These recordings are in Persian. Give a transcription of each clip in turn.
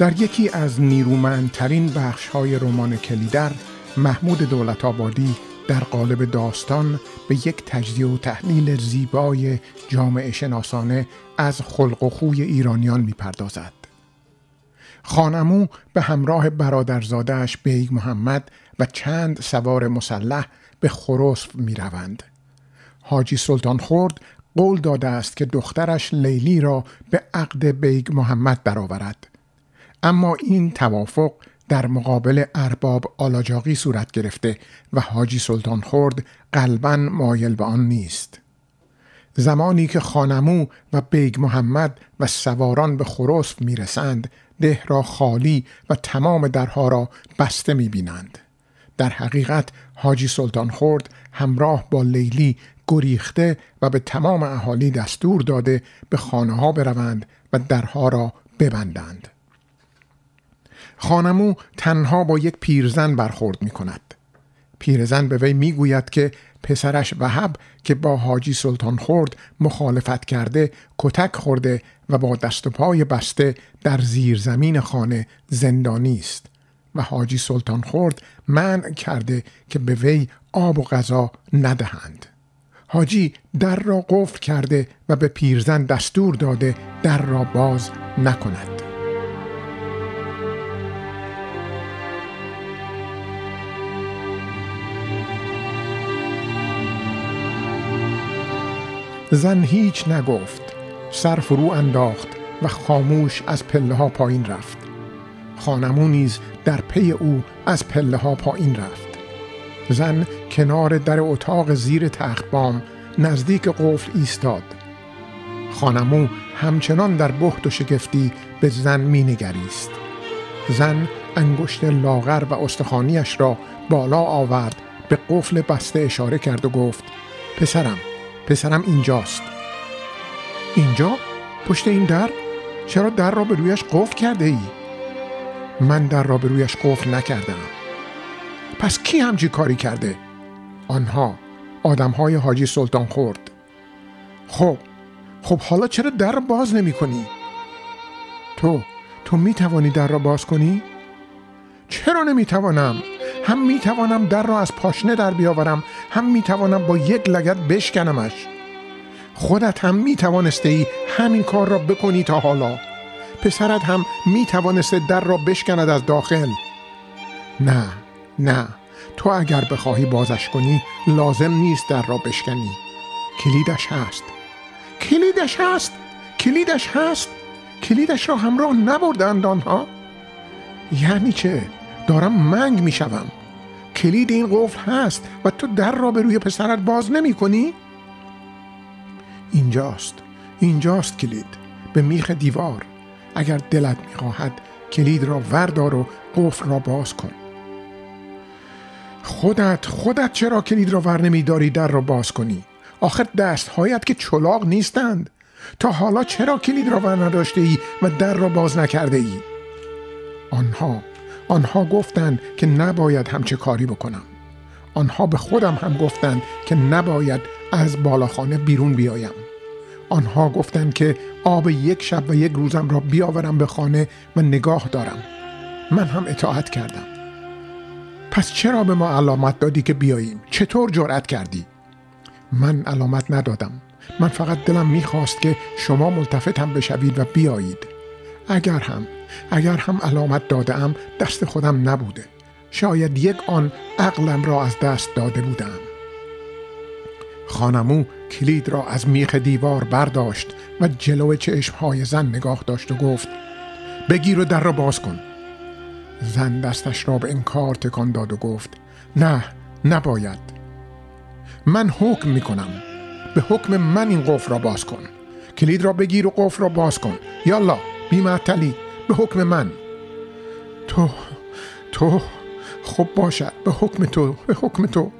در یکی از نیرومندترین بخش های رمان کلیدر محمود دولت آبادی در قالب داستان به یک تجزیه و تحلیل زیبای جامعه شناسانه از خلق و خوی ایرانیان می‌پردازد. خانمو به همراه برادرزادهش بیگ محمد و چند سوار مسلح به خرسف می روند. حاجی سلطان خورد قول داده است که دخترش لیلی را به عقد بیگ محمد درآورد. اما این توافق در مقابل ارباب آلاجاقی صورت گرفته و حاجی سلطان خرد قلبا مایل به آن نیست. زمانی که خان‌عمو و بیگ محمد و سواران به خرسف می‌رسند ده را خالی و تمام درها را بسته می بینند. در حقیقت حاجی سلطان خرد همراه با لیلی گریخته و به تمام اهالی دستور داده به خانه ها بروند و درها را ببندند. خانمو تنها با یک پیرزن برخورد می کند. پیرزن به وی می گوید که پسرش وهب که با حاجی سلطان خورد مخالفت کرده کتک خورده و با دست و پای بسته در زیر زمین خانه زندانی است و حاجی سلطان خورد منع کرده که به وی آب و غذا ندهند حاجی در را قفل کرده و به پیرزن دستور داده در را باز نکند زن هیچ نگفت. سر فرو انداخت و خاموش از پله ها پایین رفت. خانمو نیز در پی او از پله ها پایین رفت. زن کنار در اتاق زیر تخت بام نزدیک قفل ایستاد. خانمو همچنان در بحت و شگفتی به زن مینگریست زن انگشت لاغر و استخانیش را بالا آورد به قفل بسته اشاره کرد و گفت پسرم پسرم اینجاست اینجا؟ پشت این در؟ چرا در را به رویش قفل کرده ای؟ من در را به رویش قفل نکردم پس کی همچی کاری کرده؟ آنها آدم های حاجی سلطان خورد خب خب حالا چرا در را باز نمی کنی؟ تو تو می توانی در را باز کنی؟ چرا نمی توانم؟ هم می توانم در را از پاشنه در بیاورم هم می توانم با یک لگت بشکنمش. خودت هم می توانسته ای همین کار را بکنی تا حالا. پسرت هم می توانسته در را بشکند از داخل. نه نه. تو اگر بخواهی بازش کنی لازم نیست در را بشکنی. کلیدش هست. کلیدش هست. کلیدش هست. کلیدش را همراه نبردند آنها یعنی چه؟ دارم منگ می‌شوم. کلید این قفل هست و تو در را به روی پسرت باز نمی کنی؟ اینجاست اینجاست کلید به میخ دیوار. اگر دلت می‌خواهد کلید را وردار و قفل را باز کن. خودت خودت چرا کلید را ور نمیداری در را باز کنی؟ آخر دستهایت که چلاق نیستند. تا حالا چرا کلید را ور نداشته ای و در را باز نکرده ای آنها آنها گفتند که نباید همچه کاری بکنم. آنها به خودم هم گفتند که نباید از بالاخانه بیرون بیایم. آنها گفتند که آب یک شب و یک روزم را بیاورم به خانه و نگاه دارم. من هم اطاعت کردم. پس چرا به ما علامت دادی که بیاییم؟ چطور جرأت کردی؟ من علامت ندادم. من فقط دلم می‌خواست که شما ملتفتم بشوید و بیایید. اگر هم اگر هم علامت داده دست خودم نبوده. شاید یک آن عقلم را از دست داده بودم خانمو کلید را از میخ دیوار برداشت و جلو چشمهای زن نگاه داشت و گفت بگیر و در را باز کن. زن دستش را به انکار تکان داد و گفت نه نباید. من حکم می کنم به حکم من این قفل را باز کن. کلید را بگیر و قفل را باز کن. یالا بیمعتلی به حکم من. تو تو خب باشد. به حکم تو به حکم تو.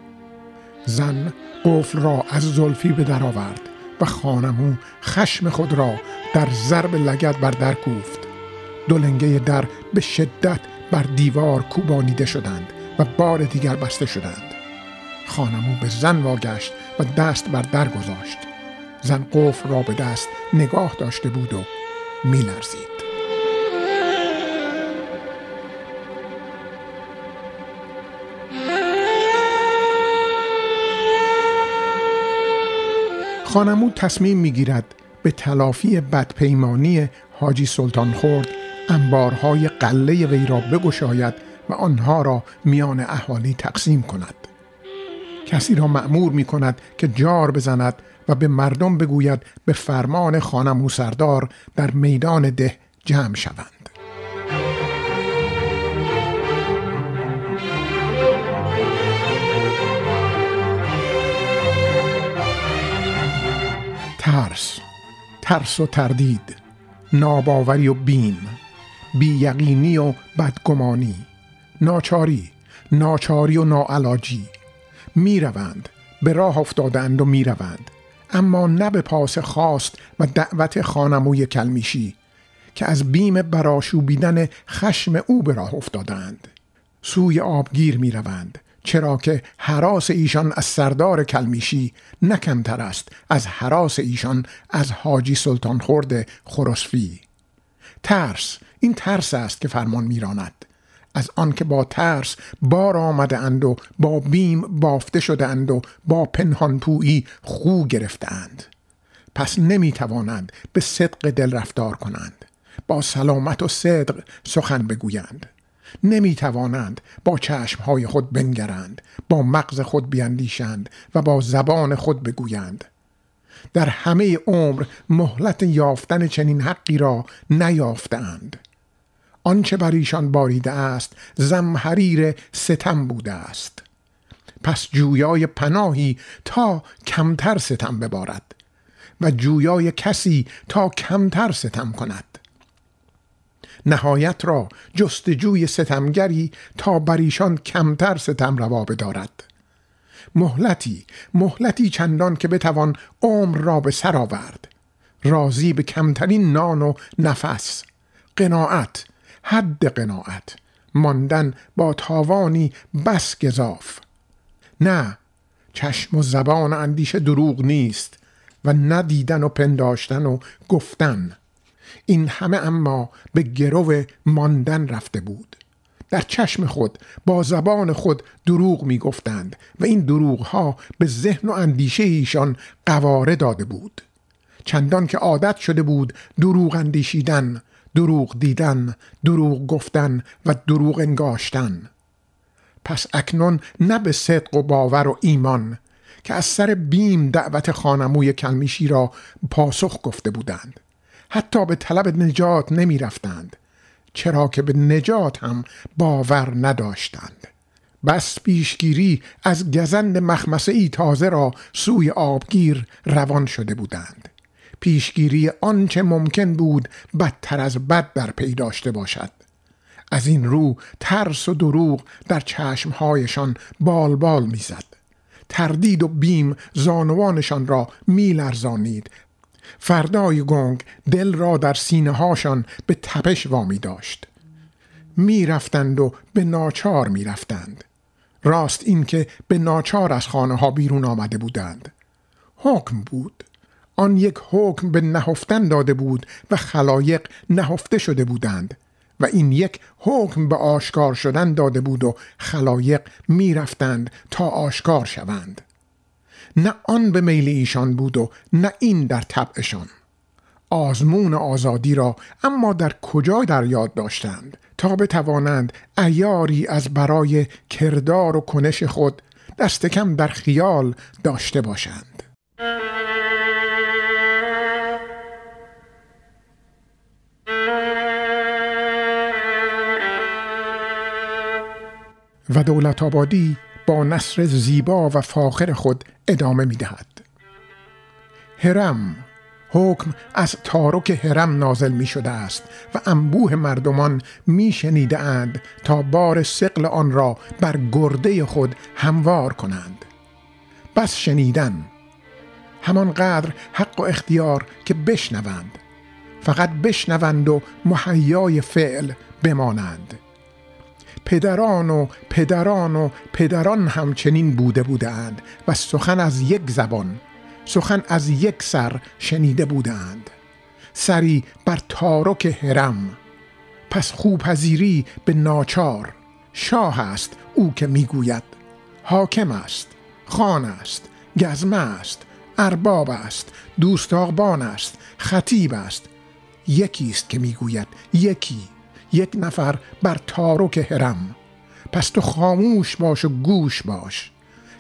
زن قفل را از زلفی به در آورد و خانمو خشم خود را در ضرب لگت بر در کوفت. دولنگه در به شدت بر دیوار کوبانیده شدند و بار دیگر بسته شدند. خانمو به زن واگشت و دست بر در گذاشت. زن قفل را به دست نگاه داشته بود و میلرزید. خانمو تصمیم می‌گیرد به تلافی بدپیمانی حاجی سلطان خورد انبارهای قله وی را بگشاید و آنها را میان اهالی تقسیم کند. کسی را معمور می کند که جار بزند و به مردم بگوید به فرمان خانمو سردار در میدان ده جمع شوند. ترس ترس و تردید ناباوری و بیم بییقینی و بدگمانی ناچاری ناچاری و ناعلاجی می‌روند به راه افتادند و می‌روند اما نه به پاس خواست و دعوت خانموی کلمیشی که از بیم براشوبیدن خشم او به راه افتادند. سوی آبگیر می روند چرا که حراس ایشان از سردار کلمیشی نکمتر است از حراس ایشان از حاجی سلطان خورد خرسفی ترس این ترس است که فرمان میراند. از آنکه با ترس بار آمده اند و با بیم بافته شده اند و با پنهانپویی خو گرفته اند. پس نمی توانند به صدق دل رفتار کنند. با سلامت و صدق سخن بگویند. نمی توانند با چشمهای خود بنگرند با مغز خود بیندیشند و با زبان خود بگویند. در همه عمر مهلت یافتن چنین حقی را نیافتند آنچه بر ایشان باریده است زمحریر ستم بوده است. پس جویای پناهی تا کمتر ستم ببارد و جویای کسی تا کمتر ستم کند. نهایت را جستجوی ستمگری تا بر ایشان کمتر ستم روا بدارد. مهلتی مهلتی چندان که بتوان عمر را به سر آورد. راضی به کمترین نان و نفس. قناعت حد قناعت. ماندن با تاوانی بس گذاف نه چشم و زبان اندیشه دروغ نیست و ندیدن و پنداشتن و گفتن. این همه اما به گرو ماندن رفته بود. در چشم خود با زبان خود دروغ می گفتند و این دروغ ها به ذهن و اندیشه ایشان قواره داده بود. چندان که عادت شده بود دروغ اندیشیدن دروغ دیدن دروغ گفتن و دروغ انگاشتن. پس اکنون نه به صدق و باور و ایمان که از سر بیم دعوت خانموی کلمیشی را پاسخ گفته بودند. حتی به طلب نجات نمی رفتند چرا که به نجات هم باور نداشتند. بس پیشگیری از گزند مخمسه ای تازه را سوی آبگیر روان شده بودند. پیشگیری آنچه ممکن بود بدتر از بد در پی داشته باشد. از این رو ترس و دروغ در چشمهایشان بال بال می‌زد. تردید و بیم زانوانشان را میلرزانید فردای گنگ دل را در سینه هاشان به تپش وامی داشت. می‌رفتند و به ناچار می‌رفتند. راست اینکه به ناچار از خانه ها بیرون آمده بودند. حکم بود. آن یک حکم به نهفتن داده بود و خلایق نهفته شده بودند و این یک حکم به آشکار شدن داده بود و خلایق می‌رفتند تا آشکار شوند. نه آن به میل ایشان بود و نه این در طبعشان. آزمون آزادی را اما در کجا در یاد داشتند؟ تا بتوانند ایاری از برای کردار و کنش خود دست کم در خیال داشته باشند. و دولت آبادی با نصر زیبا و فاخر خود ادامه می دهد. هرم حکم از تارک هرم نازل می شده است و انبوه مردمان می شنیده اند تا بار سقل آن را بر گرده خود هموار کنند. بس شنیدن. همانقدر حق و اختیار که بشنوند. فقط بشنوند و محیای فعل بمانند. پدران و پدران و پدران همچنین بوده بودند و سخن از یک زبان سخن از یک سر شنیده بودند. سری بر تارک هرم پس خوپذیری به ناچار شاه است او که می‌گوید. حاکم است خان است گزمه است ارباب است دوستاقبان است خطیب است. یکی است که می‌گوید یکی. یک نفر بر تارک هرم پس تو خاموش باش و گوش باش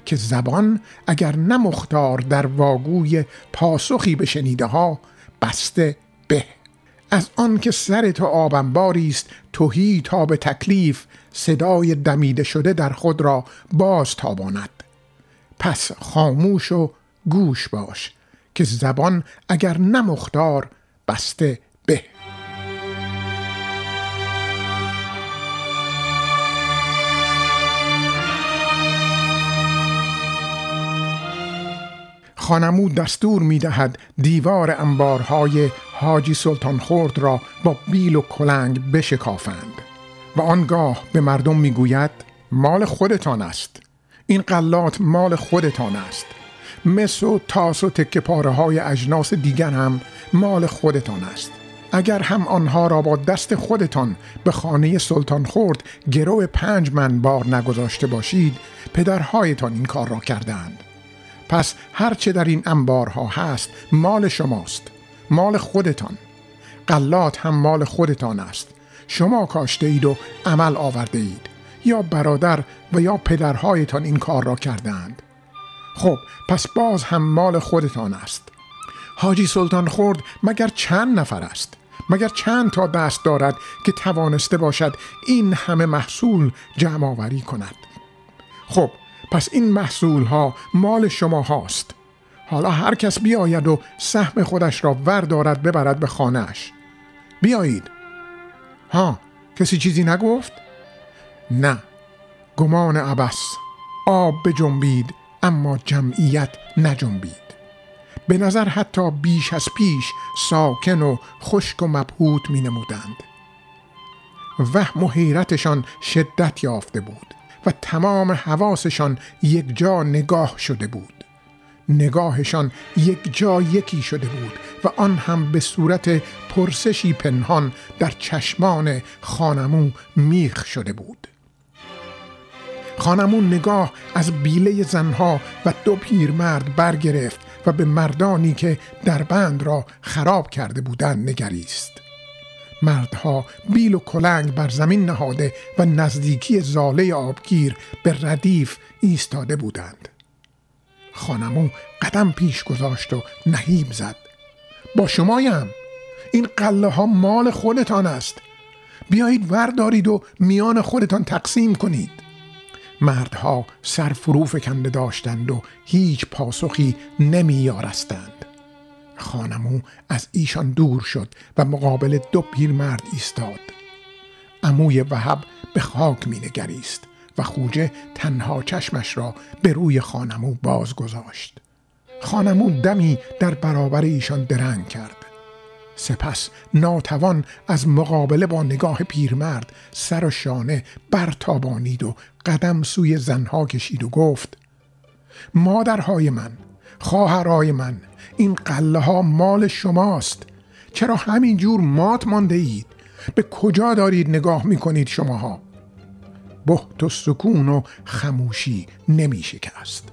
که زبان اگر نمختار در واگوی پاسخی به شنیده ها بسته به. از آن که سر تو آبنباری است توهی تا به تکلیف صدای دمیده شده در خود را باز تاباند. پس خاموش و گوش باش که زبان اگر نمختار بسته خانمو دستور می دهد دیوار انبارهای حاجی سلطان خورد را با بیل و کلنگ بشکافند و آنگاه به مردم می گوید مال خودتان است. این قلات مال خودتان است. مس و تاس و تکه پاره های اجناس دیگر هم مال خودتان است. اگر هم آنها را با دست خودتان به خانه سلطان خورد گرو پنج من بار نگذاشته باشید پدرهایتان این کار را کردند پس هرچه در این انبارها هست مال شماست مال خودتان. قلات هم مال خودتان است. شما کاشته اید و عمل آورده اید. یا برادر و یا پدرهایتان این کار را کردند خب پس باز هم مال خودتان است. حاجی سلطان خورد مگر چند نفر است؟ مگر چند تا دست دارد که توانسته باشد این همه محصول جمع آوری کند؟ خب پس این محصول ها مال شما هاست. حالا هر کس بیاید و سهم خودش را وردارد ببرد به خانهش بیایید. ها کسی چیزی نگفت؟ نه. گمان عبس آب بجنبید اما جمعیت نجنبید. به نظر حتی بیش از پیش ساکن و خشک و مبهوت می نمودند وهم و حیرتشان شدت یافته بود. و تمام حواسشان یک جا نگاه شده بود. نگاهشان یک جا یکی شده بود و آن هم به صورت پرسشی پنهان در چشمان خانمو میخ شده بود. خانمون نگاه از بیله زنها و دو پیرمرد برگرفت و به مردانی که در بند را خراب کرده بودند نگریست. مردها بیل و کلنگ بر زمین نهاده و نزدیکی زاله آبگیر به ردیف ایستاده بودند. خانمو قدم پیش گذاشت و نهیب زد. با شمایم. این قله ها مال خودتان است. بیایید وردارید و میان خودتان تقسیم کنید. مردها سر فرو فکنده داشتند و هیچ پاسخی نمیارستند خانمو از ایشان دور شد و مقابل دو پیرمرد ایستاد. عموی وهب به خاک مینگریست و خوجه تنها چشمش را به روی خانمو باز گذاشت خانمو دمی در برابر ایشان درنگ کرد. سپس ناتوان از مقابله با نگاه پیرمرد سر و شانه برتابانید و قدم سوی زنها کشید و گفت مادرهای من خواهرای من این قله ها مال شماست. چرا همین جور مات مانده اید؟ به کجا دارید نگاه می کنید شماها؟ بحت و سکون و خموشی نمی شکست.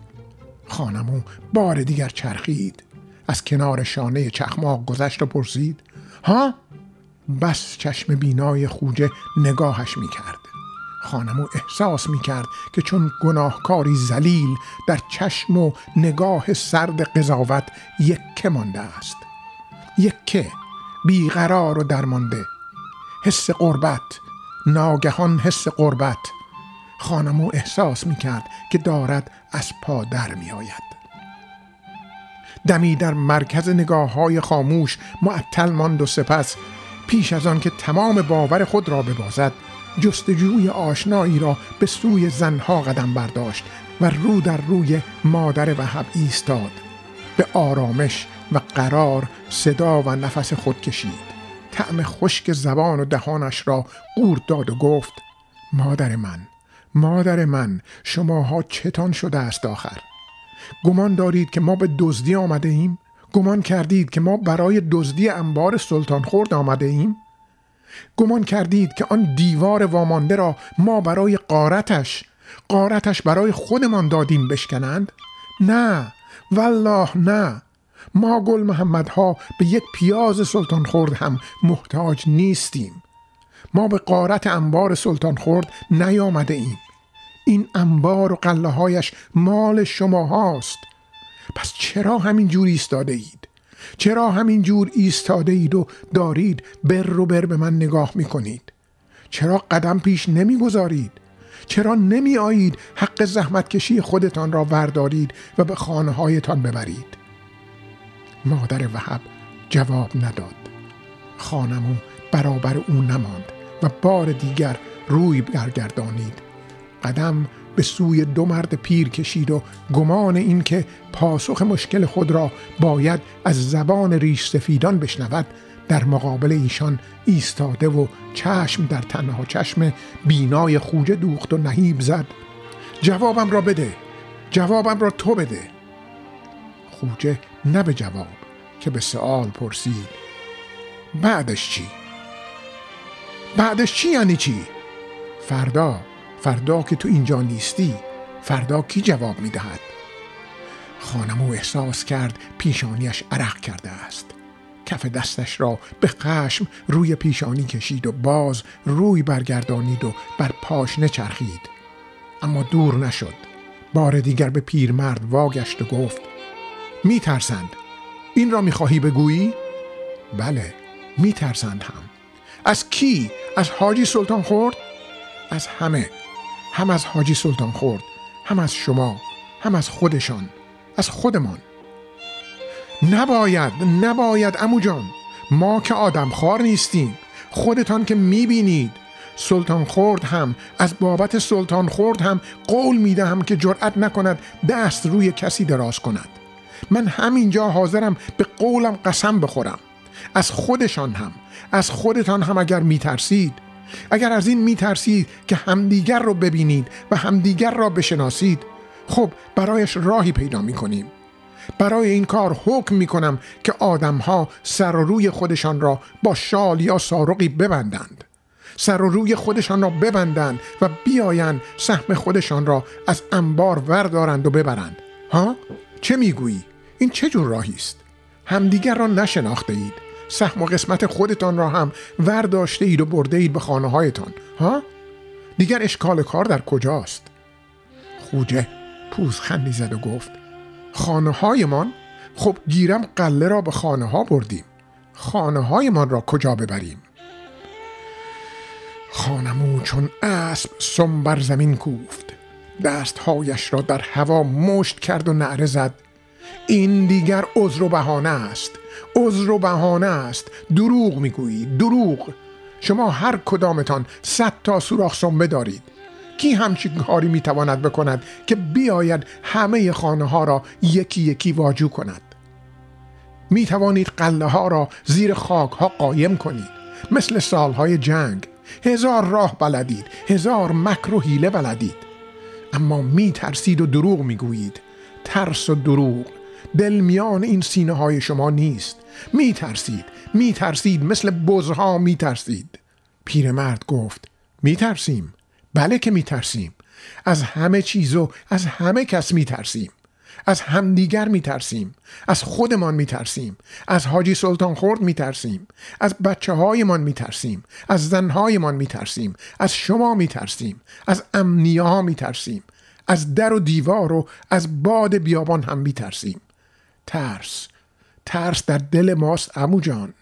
خانمو بار دیگر چرخید. از کنار شانه چخماق گذشت و پرسید ها؟ بس چشم بینای خوجه نگاهش می کرد خانمو احساس می کرد که چون گناهکاری زلیل در چشم و نگاه سرد قضاوت یکه مانده است. یکه بیقرار و درمانده. حس قربت ناگهان حس قربت. خانمو احساس می کرد که دارد از پا در می آید دمی در مرکز نگاه های خاموش معطل ماند و سپس پیش از آن که تمام باور خود را ببازد جستجوی آشنایی را به سوی زنها قدم برداشت و رو در روی مادر وحب ایستاد. به آرامش و قرار صدا و نفس خود کشید. طعم خشک زبان و دهانش را قورت داد و گفت مادر من مادر من شماها چتان شده است آخر. گمان دارید که ما به دزدی آمده ایم؟ گمان کردید که ما برای دزدی انبار سلطان خورد آمده ایم؟ گمان کردید که آن دیوار وامانده را ما برای قارتش قارتش برای خودمان دادیم بشکنند؟ نه والله نه. ما گل محمدها به یک پیاز سلطان خورد هم محتاج نیستیم. ما به قارت انبار سلطان خورد نیامده ایم. این انبار و قله هایش مال شما هاست پس چرا همین جور ایستاده اید؟ چرا همین جور ایستاده اید و دارید بر رو بر به من نگاه می کنید چرا قدم پیش نمی‌گذارید؟ چرا نمی آیید حق زحمت کشی خودتان را وردارید و به خانه هایتان ببرید؟ مادر وحب جواب نداد. خانمو برابر او نماند و بار دیگر روی برگردانید. قدم به سوی دو مرد پیر کشید و گمان اینکه پاسخ مشکل خود را باید از زبان ریش سفیدان بشنود در مقابل ایشان ایستاده و چشم در تنها چشم بینای خوجه دوخت و نهیب زد جوابم را بده جوابم را تو بده خوجه نه به جواب که به سوال پرسید بعدش چی؟ بعدش چی یعنی چی؟ فردا فردا که تو اینجا نیستی فردا کی جواب می‌دهد؟ خانمو احساس کرد پیشانیش عرق کرده است. کف دستش را به خشم روی پیشانی کشید و باز روی برگردانید و بر پاش نچرخید. اما دور نشد. بار دیگر به پیرمرد واگشت و گفت میترسند. این را می‌خواهی بگویی؟ بله میترسند هم. از کی؟ از حاجی سلطان خورد؟ از همه. هم از حاجی سلطان خورد هم از شما هم از خودشان از خودمان. نباید نباید امو جان ما که آدم خار نیستیم خودتان که می‌بینید. سلطان خورد هم از بابت سلطان خورد هم قول می‌دهم که جرأت نکند دست روی کسی دراز کند. من همینجا حاضرم به قولم قسم بخورم. از خودشان هم از خودتان هم اگر میترسید اگر از این میترسید که همدیگر رو ببینید و همدیگر را بشناسید خب برایش راهی پیدا می‌کنیم. برای این کار حکم می کنم که آدمها سر و روی خودشان را با شال یا سارقی ببندند. سر و روی خودشان را ببندند و بیایند سهم خودشان را از انبار وردارند و ببرند. ها؟ چه می‌گویی؟ این چه جور راهی است؟ همدیگر را نشناخته اید سهم و قسمت خودتان را هم ورداشته اید و برده اید به خانه هایتان ها؟ دیگر اشکال کار در کجاست؟ خوجه خندی زد و گفت خانه هایمان خب گیرم قله را به خانه ها بردیم. خانه هایمان را کجا ببریم؟ خانمو چون اسب سم بر زمین کوفت. دستهایش را در هوا مشت کرد و نعره زد. این دیگر عذر و بهانه است. عذر و بهانه است. دروغ می‌گویید دروغ. شما هر کدامتان صد تا سوراخ سنبه دارید. کی همچین کاری می‌تواند بکند که بیاید همه خانه ها را یکی یکی واجو کند؟ می توانید قله ها را زیر خاک ها قایم کنید. مثل سالهای جنگ. هزار راه بلدید هزار مکر و حیله بلدید. اما می ترسید و دروغ می گویید ترس و دروغ. دل میان این سینه های شما نیست. می ترسید می ترسید مثل بزها می ترسید پیرمرد گفت می ترسیم بله که میترسیم. از همه چیز و از همه کس میترسیم. از همدیگر میترسیم. از خودمان میترسیم. از حاجی سلطان خورد میترسیم. از بچه هایمان میترسیم. از زنهایمان میترسیم. از شما میترسیم. از امنیه ها میترسیم. از در و دیوار و از باد بیابان هم میترسیم. ترس ترس در دل ماست امو جان.